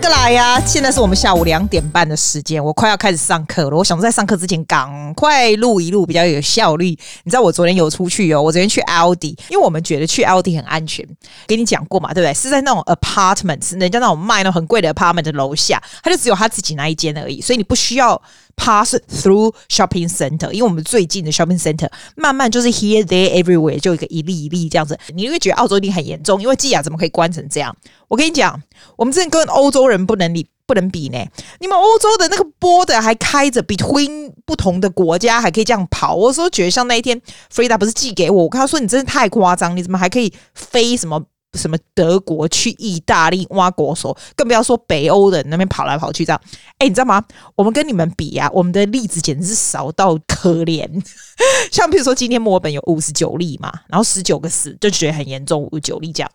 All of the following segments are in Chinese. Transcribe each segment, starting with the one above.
个来呀、啊！现在是我们下午两点半的时间，我快要开始上课了。我想在上课之前赶快录一录，比较有效率。你知道我昨天有出去哦，我昨天去 Aldi，因为我们觉得去 Aldi 很安全，给你讲过嘛，对不对？是在那种 apartments，人家那种卖那种很贵的 apartment 的楼下，他就只有他自己那一间而已，所以你不需要。Pass through shopping center，因为我们最近的 shopping center 慢慢就是 here there everywhere，就一个一粒一粒这样子。你会觉得澳洲一定很严重，因为季亚怎么可以关成这样？我跟你讲，我们之前跟欧洲人不能比，不能比呢。你们欧洲的那个 border 还开着，between 不同的国家还可以这样跑。我说觉得像那一天 Frida 不是寄给我，我跟他说你真的太夸张，你怎么还可以飞什么？什么德国去意大利挖国手，更不要说北欧人那边跑来跑去这样。哎，你知道吗？我们跟你们比啊，我们的例子简直是少到可怜。像比如说今天墨尔本有五十九例嘛，然后十九个死，就觉得很严重，五十九例这样。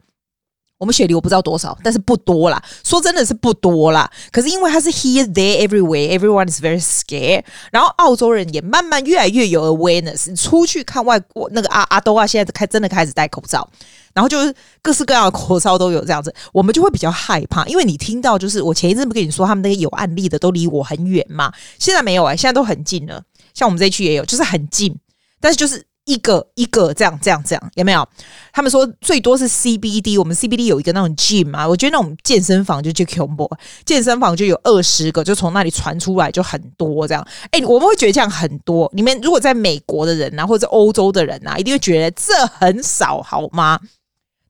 我们雪梨我不知道多少，但是不多啦。说真的是不多啦。可是因为它是 here there everywhere everyone is very scared，然后澳洲人也慢慢越来越有 awareness。你出去看外国那个阿阿多啊，现在开真的开始戴口罩，然后就是各式各样的口罩都有这样子，我们就会比较害怕，因为你听到就是我前一阵不跟你说他们那个有案例的都离我很远嘛，现在没有哎、现在都很近了。像我们这一区也有，就是很近，但是就是。一个一个这样这样这样有没有？他们说最多是 CBD，我们 CBD 有一个那种 gym 啊，我觉得那种健身房就就恐怖，健身房就有二十个，就从那里传出来就很多这样。哎，我们会觉得这样很多。你们如果在美国的人啊，或者欧洲的人啊，一定会觉得这很少，好吗？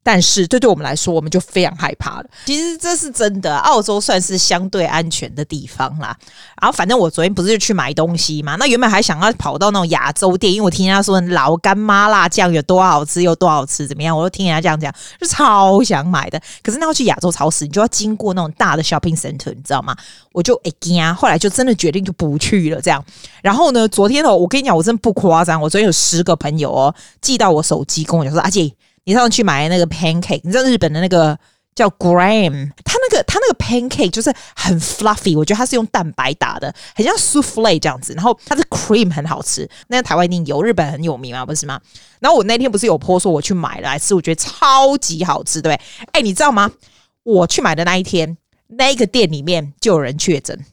但是，这对我们来说，我们就非常害怕了。其实这是真的，澳洲算是相对安全的地方啦。然后，反正我昨天不是就去买东西嘛？那原本还想要跑到那种亚洲店，因为我听人家说老干妈辣酱有多好吃，有多好吃，怎么样？我都听人家这样讲，就超想买的。可是那要去亚洲超市，你就要经过那种大的 shopping center，你知道吗？我就哎呀，后来就真的决定就不去了。这样，然后呢，昨天哦，我跟你讲，我真的不夸张，我昨天有十个朋友哦寄到我手机，跟我讲说，阿姐。你上次去买那个 pancake，你知道日本的那个叫 graham，它那个它那个 pancake 就是很 fluffy，我觉得它是用蛋白打的，很像 souffle 这样子。然后它的 cream 很好吃，那台湾一定有，日本很有名嘛，不是吗？然后我那天不是有 po 说我去买了来吃，我觉得超级好吃，对不对？哎，你知道吗？我去买的那一天，那个店里面就有人确诊。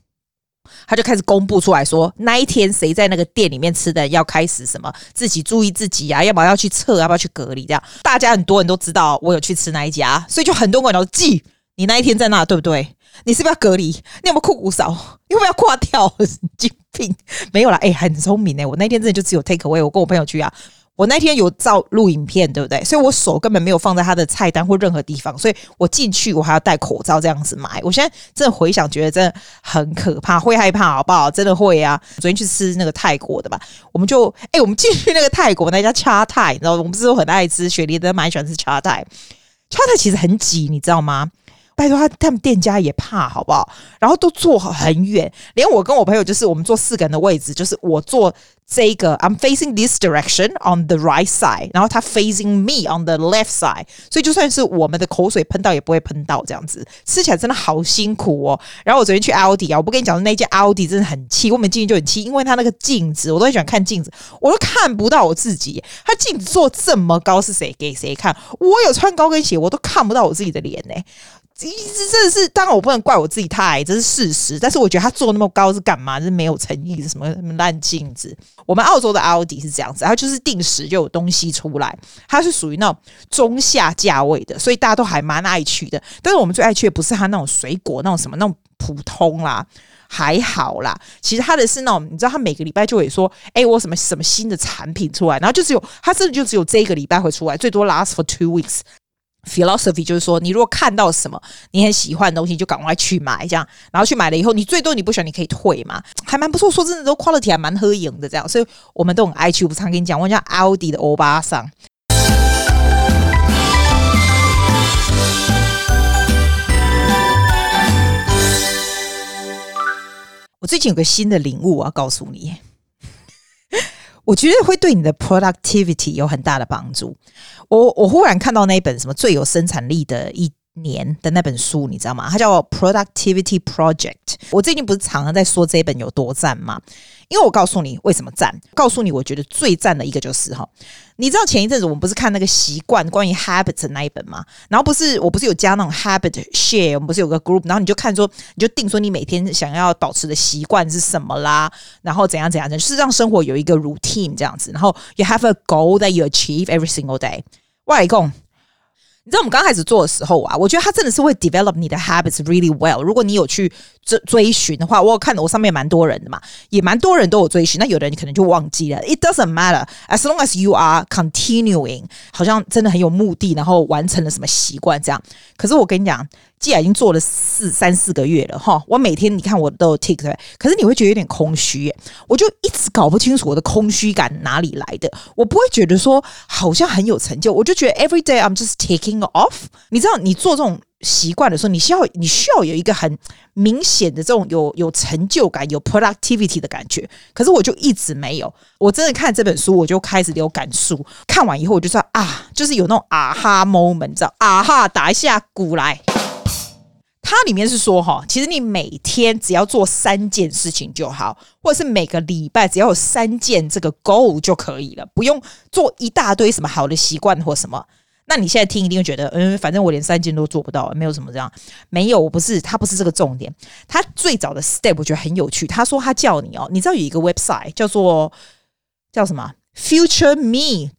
他就开始公布出来说，那一天谁在那个店里面吃的，要开始什么自己注意自己啊，要不要去测，要不要去隔离？这样大家很多人都知道我有去吃那一家，所以就很多人都记你那一天在那，对不对？你是不是要隔离？你有没有裤骨少？你会不要挂掉？神经病！没有啦，哎、很聪明哎、我那天真的就只有 take away，我跟我朋友去啊。我那天有照录影片，对不对？所以我手根本没有放在他的菜单或任何地方，所以我进去我还要戴口罩这样子买。我现在真的回想，觉得真的很可怕，会害怕，好不好？真的会啊！昨天去吃那个泰国的吧，我们就哎、我们进去那个泰国那家恰泰，你知道，我们不是都很爱吃，雪梨的蛮喜欢吃恰泰。恰泰其实很挤，你知道吗？拜托他，他们店家也怕，好不好？然后都坐很远，连我跟我朋友就是我们坐四个人的位置，就是我坐。这个，I'm facing this direction on the right side，然后他 facing me on the left side，所以就算是我们的口水喷到也不会喷到这样子，吃起来真的好辛苦哦。然后我昨天去 Aldi 啊，我不跟你讲那间 Aldi 真的很气，我们进去就很气，因为他那个镜子，我都很喜欢看镜子，我都看不到我自己。他镜子做这么高是谁给谁看？我有穿高跟鞋，我都看不到我自己的脸呢。这真的是，当然我不能怪我自己太矮，这是事实。但是我觉得他做那么高是干嘛？是没有诚意，什么什么烂镜子。我们澳洲的 Aldi 是这样子，它就是定时就有东西出来，它是属于那种中下价位的，所以大家都还蛮爱去的。但是我们最爱去的不是它那种水果，那种什么那种普通啦，还好啦。其实它的是那种，你知道，它每个礼拜就会说，哎，我什么什么新的产品出来，然后就只有它真的就只有这个礼拜会出来，最多 last for two weeks。Philosophy 就是说，你如果看到什么你很喜欢的东西，就赶快去买，这样，然后去买了以后，你最多你不喜欢，你可以退嘛，还蛮不错。说真的，都 quality 还蛮合影的，这样，所以我们都很爱去。我常跟你讲，我叫 Aldi 的欧巴桑。我最近有个新的领悟，我要告诉你。我觉得会对你的 productivity 有很大的帮助。我我忽然看到那一本什么最有生产力的一年的那本书，你知道吗？它叫 Productivity Project。我最近不是常常在说这本有多赞吗？因为我告诉你为什么赞，告诉你我觉得最赞的一个就是哈，你知道前一阵子我们不是看那个习惯关于 habit 的那一本吗？然后不是我不是有加那种 habit share，我们不是有个 group，然后你就看说你就定说你每天想要保持的习惯是什么啦，然后怎样怎样，就是让生活有一个 routine 这样子，然后 you have a goal that you achieve every single day。外公。你知道我们刚开始做的时候啊，我觉得他真的是会 develop 你的 habits really well。如果你有去追追寻的话，我看我上面蛮多人的嘛，也蛮多人都有追寻。那有的人可能就忘记了。It doesn't matter as long as you are continuing，好像真的很有目的，然后完成了什么习惯这样。可是我跟你讲。既然已经做了四三四个月了哈，我每天你看我都有 tick，可是你会觉得有点空虚耶，我就一直搞不清楚我的空虚感哪里来的。我不会觉得说好像很有成就，我就觉得 every day I'm just taking off。你知道，你做这种习惯的时候，你需要你需要有一个很明显的这种有有成就感、有 productivity 的感觉。可是我就一直没有。我真的看这本书，我就开始有感触。看完以后，我就知道啊，就是有那种啊哈 moment，你知道啊哈，打一下鼓来。它里面是说哈，其实你每天只要做三件事情就好，或者是每个礼拜只要有三件这个 goal 就可以了，不用做一大堆什么好的习惯或什么。那你现在听一定会觉得，嗯，反正我连三件都做不到，没有什么这样。没有，我不是，它不是这个重点。它最早的 step 我觉得很有趣。他说他叫你哦，你知道有一个 website 叫做叫什么 futureme.org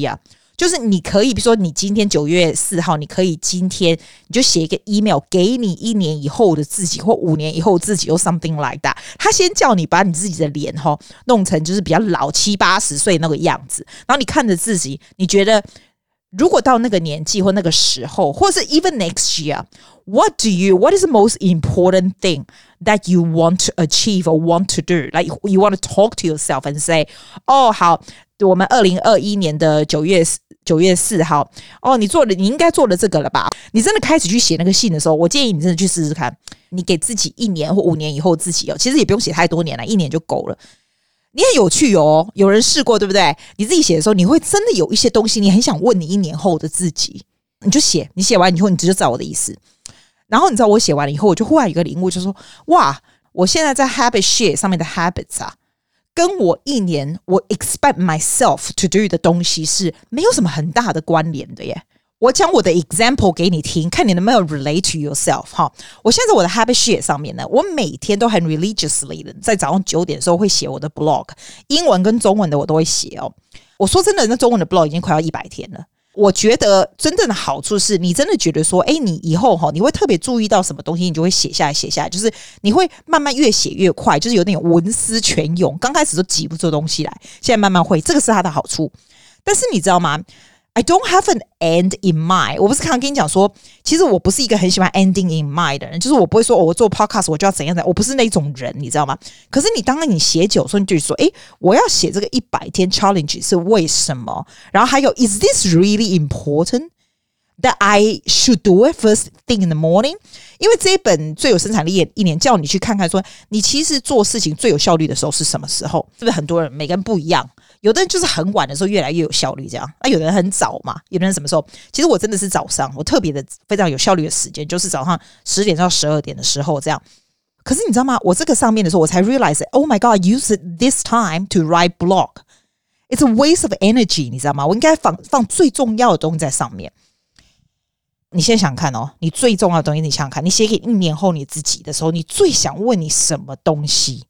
呀。就是你可以，比如说你今天九月四号，你可以今天你就写一个 email 给你一年以后的自己，或五年以后自己，或 something like that。他先叫你把你自己的脸哈弄成就是比较老七八十岁那个样子，然后你看着自己，你觉得如果到那个年纪或那个时候，或是 even next year，what do you？What is the most important thing that you want to achieve or want to do? Like you want to talk to yourself and say，哦，好，我们二零二一年的九月。九月四号，哦，你做了，你应该做了这个了吧？你真的开始去写那个信的时候，我建议你真的去试试看。你给自己一年或五年以后自己哦，其实也不用写太多年了，一年就够了。你很有趣哦，有人试过对不对？你自己写的时候，你会真的有一些东西，你很想问你一年后的自己，你就写。你写完以后，你直接照我的意思。然后你知道我写完了以后，我就忽然有一个领悟，就说：哇，我现在在 Habit shit 上面的 Habits 啊。跟我一年我 expect myself to do 的东西是没有什么很大的关联的耶。我讲我的 example 给你听，看你能不能 relate to yourself 哈。我现在在我的 habit sheet 上面呢，我每天都很 religiously 的，在早上九点的时候会写我的 blog，英文跟中文的我都会写哦。我说真的，那中文的 blog 已经快要一百天了。我觉得真正的好处是你真的觉得说，哎，你以后哈，你会特别注意到什么东西，你就会写下来，写下来，就是你会慢慢越写越快，就是有点文思泉涌。刚开始都挤不出东西来，现在慢慢会，这个是它的好处。但是你知道吗？I don't have an end in mind。我不是刚刚跟你讲说，其实我不是一个很喜欢 ending in mind 的人，就是我不会说，我做 podcast 我就要怎样怎样，我不是那种人，你知道吗？可是你当你写久，所以你就说，诶，我要写这个一百天 challenge 是为什么？然后还有，is this really important that I should do it first thing in the morning？因为这一本最有生产力的一年，叫你去看看说，你其实做事情最有效率的时候是什么时候？是不是很多人每个人不一样？有的人就是很晚的时候越来越有效率，这样。那有的人很早嘛，有的人什么时候？其实我真的是早上，我特别的非常有效率的时间，就是早上十点到十二点的时候这样。可是你知道吗？我这个上面的时候，我才 realize，oh my god，use this time to write blog，it's a waste of energy，你知道吗？我应该放放最重要的东西在上面。你先想看哦，你最重要的东西，你想想看，你写给一年后你自己的时候，你最想问你什么东西？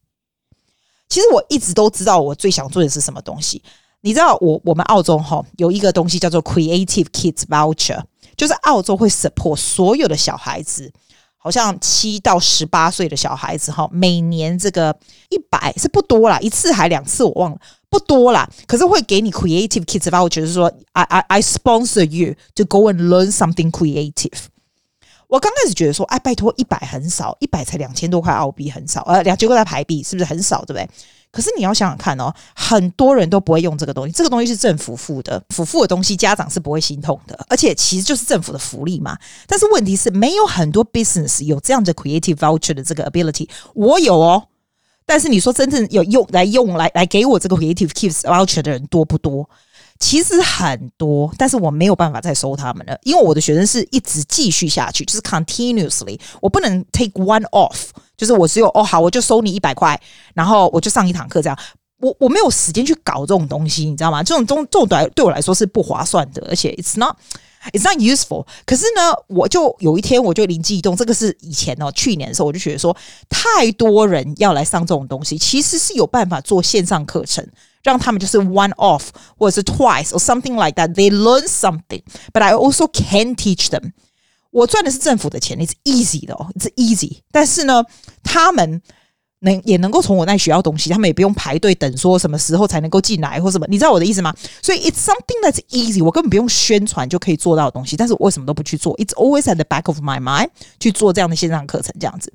其实我一直都知道我最想做的是什么东西。你知道我我们澳洲哈有一个东西叫做 Creative Kids Voucher，就是澳洲会 support 所有的小孩子，好像七到十八岁的小孩子哈，每年这个一百是不多啦，一次还两次我忘了，不多啦。可是会给你 Creative Kids Voucher，就是说 I I I sponsor you to go and learn something creative。我刚开始觉得说，哎，拜托，一百很少，一百才两千多块澳币，很少，呃，两千多块台币，是不是很少，对不对？可是你要想想看哦，很多人都不会用这个东西，这个东西是政府付的，府付的东西，家长是不会心痛的，而且其实就是政府的福利嘛。但是问题是，没有很多 business 有这样的 creative voucher 的这个 ability，我有哦。但是你说真正有用来用来来给我这个 creative kids voucher 的人多不多？其实很多，但是我没有办法再收他们了，因为我的学生是一直继续下去，就是 continuously，我不能 take one off，就是我只有哦好，我就收你一百块，然后我就上一堂课这样，我我没有时间去搞这种东西，你知道吗？这种东这种对对我来说是不划算的，而且 it's not it's not useful。可是呢，我就有一天我就灵机一动，这个是以前哦，去年的时候我就觉得说，太多人要来上这种东西，其实是有办法做线上课程。让他们就是 one off 或者是 twice or something like that. They learn something, but I also can teach them. 我赚的是政府的钱，it's easy 的哦，it's easy。但是呢，他们能也能够从我那里学到东西，他们也不用排队等，说什么时候才能够进来或什么，你知道我的意思吗？所以 it's something that's easy，我根本不用宣传就可以做到的东西。但是我为什么都不去做？It's always at the back of my mind 去做这样的线上课程，这样子。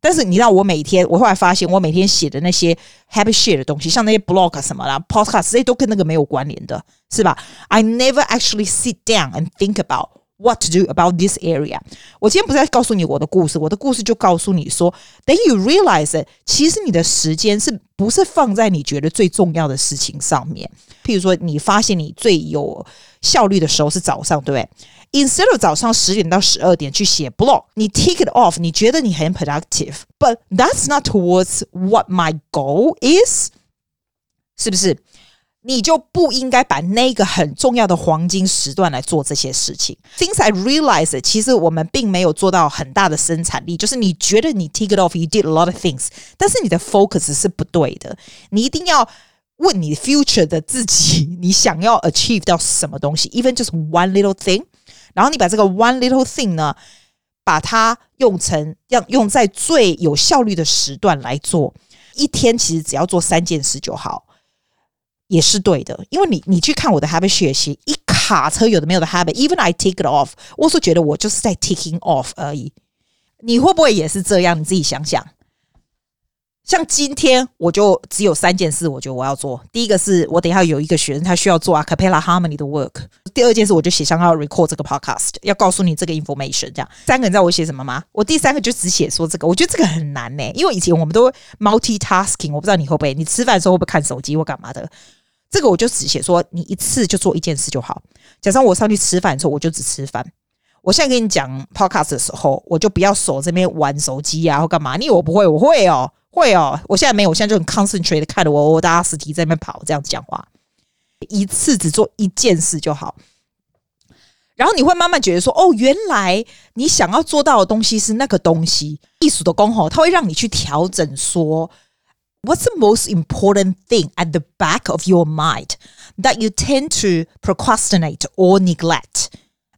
但是你知道，我每天我后来发现，我每天写的那些 happy share 的东西，像那些 blog 什么啦，podcast 这些都跟那个没有关联的，是吧？I never actually sit down and think about what to do about this area。我今天不再告诉你我的故事，我的故事就告诉你说，then you realize it 其实你的时间是不是放在你觉得最重要的事情上面？譬如说，你发现你最有效率的时候是早上，对不对 ？Instead of 早上十点到十二点去写 blog，你 take it off，你觉得你很 productive，but that's not towards what my goal is，是不是？你就不应该把那个很重要的黄金时段来做这些事情。Since I realize，其实我们并没有做到很大的生产力，就是你觉得你 take it off，you did a lot of things，但是你的 focus 是不对的。你一定要问你 future 的自己，你想要 achieve 到什么东西？Even just one little thing。 然后你把这个 one little thing 呢，把它用成要用在最有效率的时段来做，一天其实只要做三件事就好，也是对的。因为你你去看我的 habit 学习，一卡车有的没有的 habit，even I take it off，我是觉得我就是在 taking off 而已。你会不会也是这样？你自己想想。像今天我就只有三件事，我觉得我要做。第一个是我等一下有一个学生，他需要做 a cappella harmony 的 work。第二件事我就写上要 record 这个 podcast，要告诉你这个 information。这样三个你知道我写什么吗？我第三个就只写说这个，我觉得这个很难呢、因为以前我们都 multitasking，我不知道你会不会，你吃饭的时候会不会看手机或干嘛的？这个我就只写说你一次就做一件事就好。假设我上去吃饭的时候，我就只吃饭。我现在跟你讲 podcast 的时候，我就不要手这边玩手机啊或干嘛。你以为我不会，我会哦。会哦，我现在没有，我现在就很 concentrated 看着我我大阿斯提在那边跑，这样子讲话，一次只做一件事就好。然后你会慢慢觉得说，哦，原来你想要做到的东西是那个东西。艺术的功吼，它会让你去调整说，What's the most important thing at the back of your mind that you tend to procrastinate or neglect？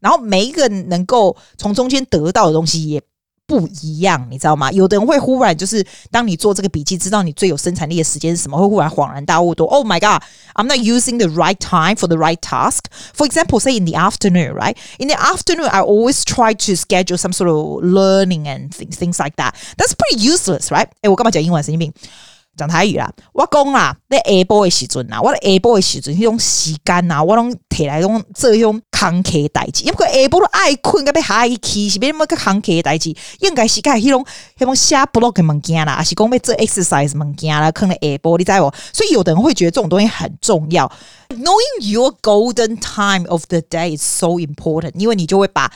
然后每一个能够从中间得到的东西也。不一样，你知道吗？有的人会忽然就是，当你做这个笔记，知道你最有生产力的时间是什么，会忽然恍然大悟，说：“Oh my God, I'm not using the right time for the right task.” For example, say in the afternoon, right? In the afternoon, I always try to schedule some sort of learning and things, things like that. That's pretty useless, right? 哎，我干嘛讲英文？神经病！ 讲台语啦，我讲啦，在下晡的时阵呐，我在下晡的时阵，迄种时间呐，我拢摕来拢做迄种康课代志。因为下晡都爱困，该被嗨起，是别么个康课代志，应该是该迄种迄种写 blog 物件啦，还是讲要做 exercise 物件啦，可能下晡你知无？所以有的人会觉得这种东西很重要。Knowing your golden time of the day is so important，因为你就会把。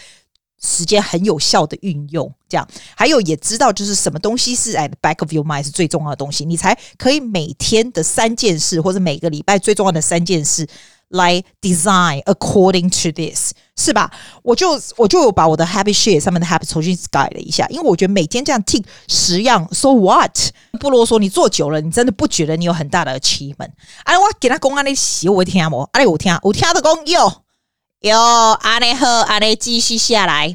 时间很有效的运用，这样还有也知道就是什么东西是 at the back of your mind 是最重要的东西，你才可以每天的三件事或者每个礼拜最重要的三件事来 design according to this，是吧？我就我就把我的 habit share 上面的 habit 重新改了一下，因为我觉得每天这样 tick 十样，so what？不啰嗦，你做久了，你真的不觉得你有很大的 achievement？哎，我给他讲安尼洗，我会听无？哎，我听，我听的讲哟。哟，阿内好，阿内继续下来。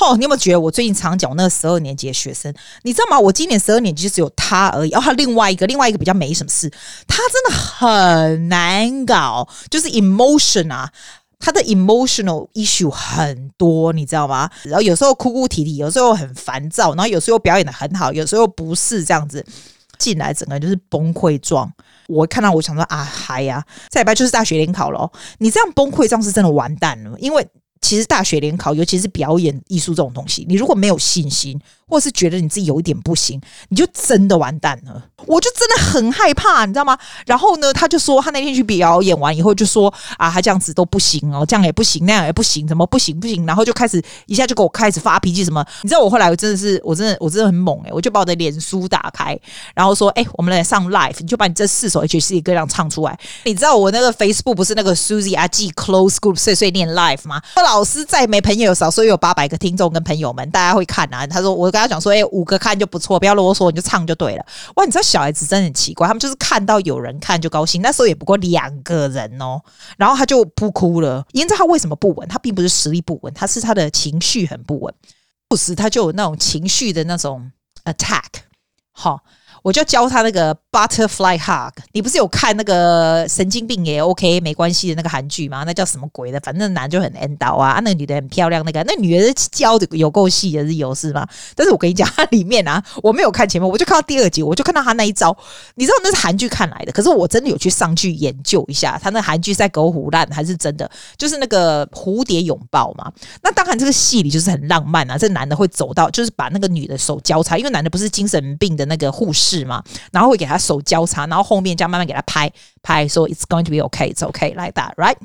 哦，你有没有觉得我最近常讲那个十二年级的学生？你知道吗？我今年十二年级就只有他而已。然哦，他另外一个，另外一个比较没什么事，他真的很难搞，就是 emotion 啊。他的 emotional issue 很多，你知道吗？然后有时候哭哭啼啼，有时候很烦躁，然后有时候表演得很好，有时候不是这样子。进来整个人就是崩溃状。我看到我想说啊，嗨呀，下礼拜就是大学联考了。你这样崩溃状是真的完蛋了，因为其实大学联考，尤其是表演艺术这种东西，你如果没有信心，或是觉得你自己有一点不行，你就真的完蛋了。我就真的很害怕，你知道吗？然后呢，他就说他那天去表演完以后就说啊，他这样子都不行哦，这样也不行，那样也不行，怎么不行不行？然后就开始一下就给我开始发脾气什么？你知道我后来我真的是我真的我真的很猛诶、我就把我的脸书打开，然后说哎，我们来上 live，你就把你这四首 H C 歌这样唱出来。你知道我那个 Facebook 不是那个 Susie 阿 G Close Group 碎碎念 live 吗？老师再没朋友少说有八百个听众跟朋友们，大家会看啊。他说我。跟他讲说，哎、五个看就不错，不要啰嗦，你就唱就对了。哇，你知道小孩子真的很奇怪，他们就是看到有人看就高兴。那时候也不过两个人哦，然后他就不哭了。你知道他为什么不稳？他并不是实力不稳，他是他的情绪很不稳。不时他就有那种情绪的那种 attack。好。我就教他那个 butterfly hug。你不是有看那个神经病也 OK 没关系的那个韩剧吗？那叫什么鬼的？反正男就很 end 到啊，啊，那个女的很漂亮，那个那女的教的有够细的是有是吗？但是我跟你讲，它里面啊，我没有看前面，我就看到第二集，我就看到他那一招。你知道那是韩剧看来的，可是我真的有去上去研究一下，他那韩剧在狗虎烂还是真的？就是那个蝴蝶拥抱嘛。那当然这个戏里就是很浪漫啊，这男的会走到，就是把那个女的手交叉，因为男的不是精神病的那个护士。是吗？然后会给他手交叉，然后后面这样慢慢给他拍拍，说 it's going to be okay, it's okay like that, right?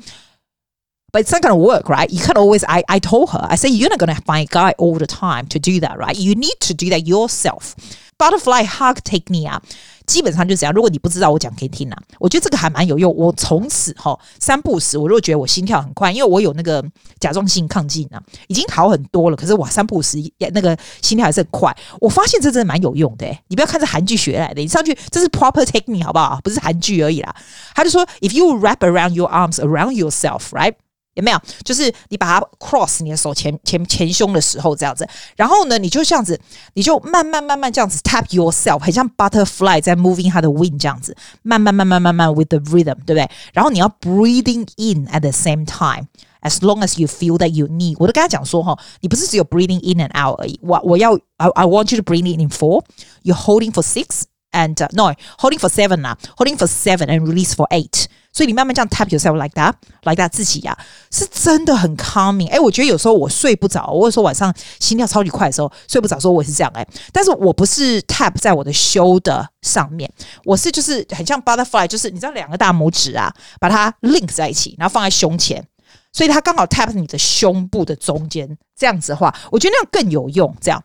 But it's not going to work, right? You can't always. I I told her, I said you're not going to find a guy all the time to do that, right? You need to do that yourself. Butterfly hug technique 啊，基本上就是这样。如果你不知道，我讲给你听啊。我觉得这个还蛮有用。我从此哈三不时，我如果觉得我心跳很快，因为我有那个甲状腺亢进啊，已经好很多了。可是我三不时那个心跳还是很快。我发现这真的蛮有用的。你不要看这韩剧学来的，你上去这是 proper technique 好不好？不是韩剧而已啦。他就说，if you wrap around your arms around yourself, right? 有没有？就是你把它 cross 你的手前前前胸的时候，这样子，然后呢，你就这样子，你就慢慢慢慢这样子 tap yourself，很像 butterfly 在 moving 它的 wing 这样子，慢慢慢慢慢慢 with the rhythm，对不对？然后你要 breathing in at the same time，as long as you feel that you need。我都跟他讲说哈，你不是只有 breathing in and out 而已，我我要 I I want you to breathe in in four，you're holding for six and、uh, no holding for seven 啦，holding for seven and release for eight。 所以你慢慢这样 tap yourself like that，like that 自己呀、是真的很 calming。哎，我觉得有时候我睡不着，或者说晚上心跳超级快的时候睡不着，时候我也是这样哎。但是我不是 tap 在我的 shoulder 上面，我是就是很像 butterfly，就是你知道两个大拇指啊，把它 link 在一起，然后放在胸前，所以它刚好 tap 你的胸部的中间。这样子的话，我觉得那样更有用。这样，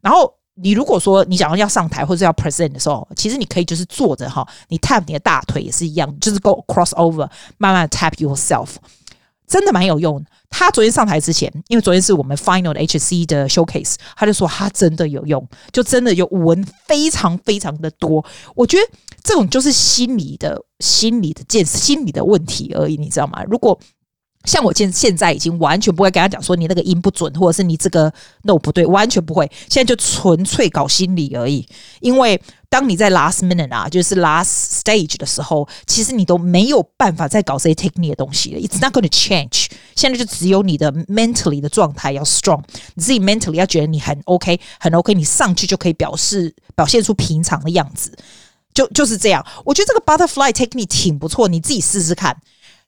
然后。你如果说你想要要上台或者要 present 的时候，其实你可以就是坐着哈，你 tap 你的大腿也是一样，就是 go cross over，慢慢 tap yourself，真的蛮有用。他昨天上台之前，因为昨天是我们 final 的 HC 的 showcase，他就说他真的有用，就真的有文非常非常的多。我觉得这种就是心理的心理的建设，心理的问题而已，你知道吗？如果像我现现在已经完全不会跟他讲说你那个音不准，或者是你这个 no 不对，完全不会。现在就纯粹搞心理而已。因为当你在 last minute 啊，就是 last stage 的时候，其实你都没有办法再搞这些 technique 的东西了。It's not going to change。现在就只有你的 mentally 的状态要 strong，你自己 mentally 要觉得你很 OK，很 OK，你上去就可以表示表现出平常的样子，就就是这样。我觉得这个 butterfly technique 挺不错，你自己试试看。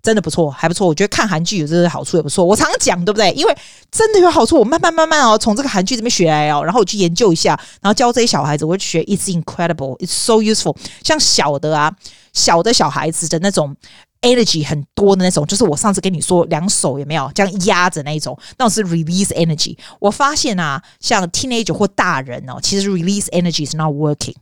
真的不错，还不错。我觉得看韩剧有这个好处也不错。我常讲，对不对？因为真的有好处。我慢慢慢慢哦，从这个韩剧这边学来哦，然后我去研究一下，然后教这些小孩子，我就学 It's incredible, it's so useful。像小的啊，小的小孩子的那种 energy 很多的那种，就是我上次跟你说，两手有没有这样压着那一种，那种是 release energy。我发现啊，像 teenager 或大人哦，其实 release energy is not working。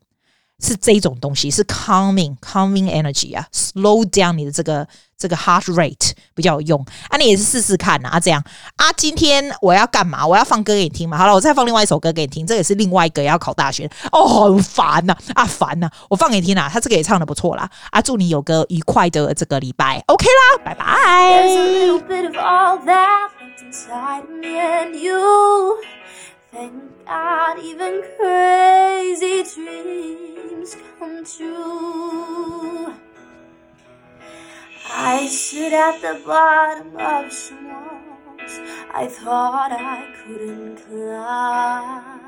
是这种东西，是 calming calming energy 啊，slow down 你的这个这个 heart rate 比较有用啊，你也是试试看啊，这样啊，今天我要干嘛？我要放歌给你听嘛。好了，我再放另外一首歌给你听，这也是另外一个要考大学哦，好烦呐啊烦呐、啊，我放给你听啦，他这个也唱的不错啦啊，祝你有个愉快的这个礼拜，OK 啦，拜拜。Thank God even crazy dreams come true. I stood at the bottom of some walls I thought I couldn't climb.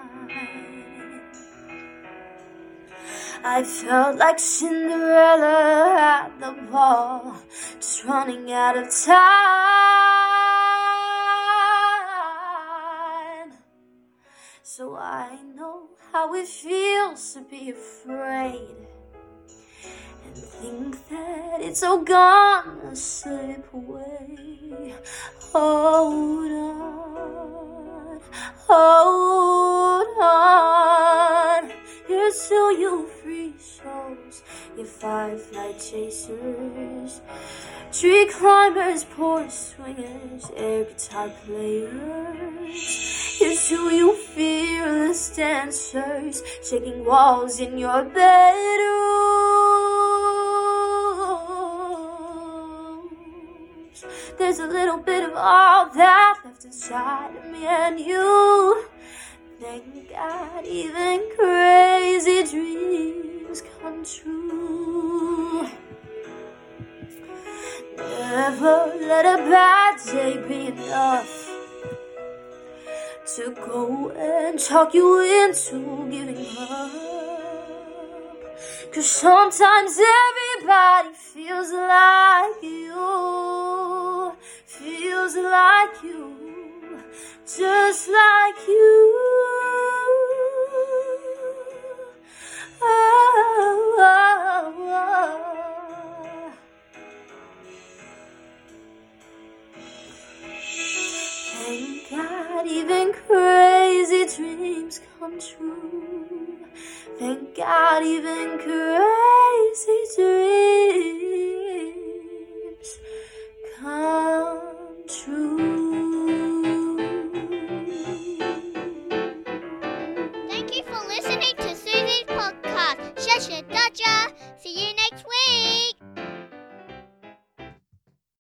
I felt like Cinderella at the ball, just running out of time. So I know how it feels to be afraid think that it's all gonna slip away. Hold on, hold on. Here's to you free souls, you firefly chasers, tree climbers, porch swingers, air guitar players. Here's to you fearless dancers, shaking walls in your bedrooms. There's a little bit of all that left inside of me and you. Thank God, even crazy dreams come true. Never let a bad day be enough to go and talk you into giving up. Cause sometimes everybody feels like you, feels like you, just like you. Oh. Thank God, even crazy dreams come true. Thank God, even crazy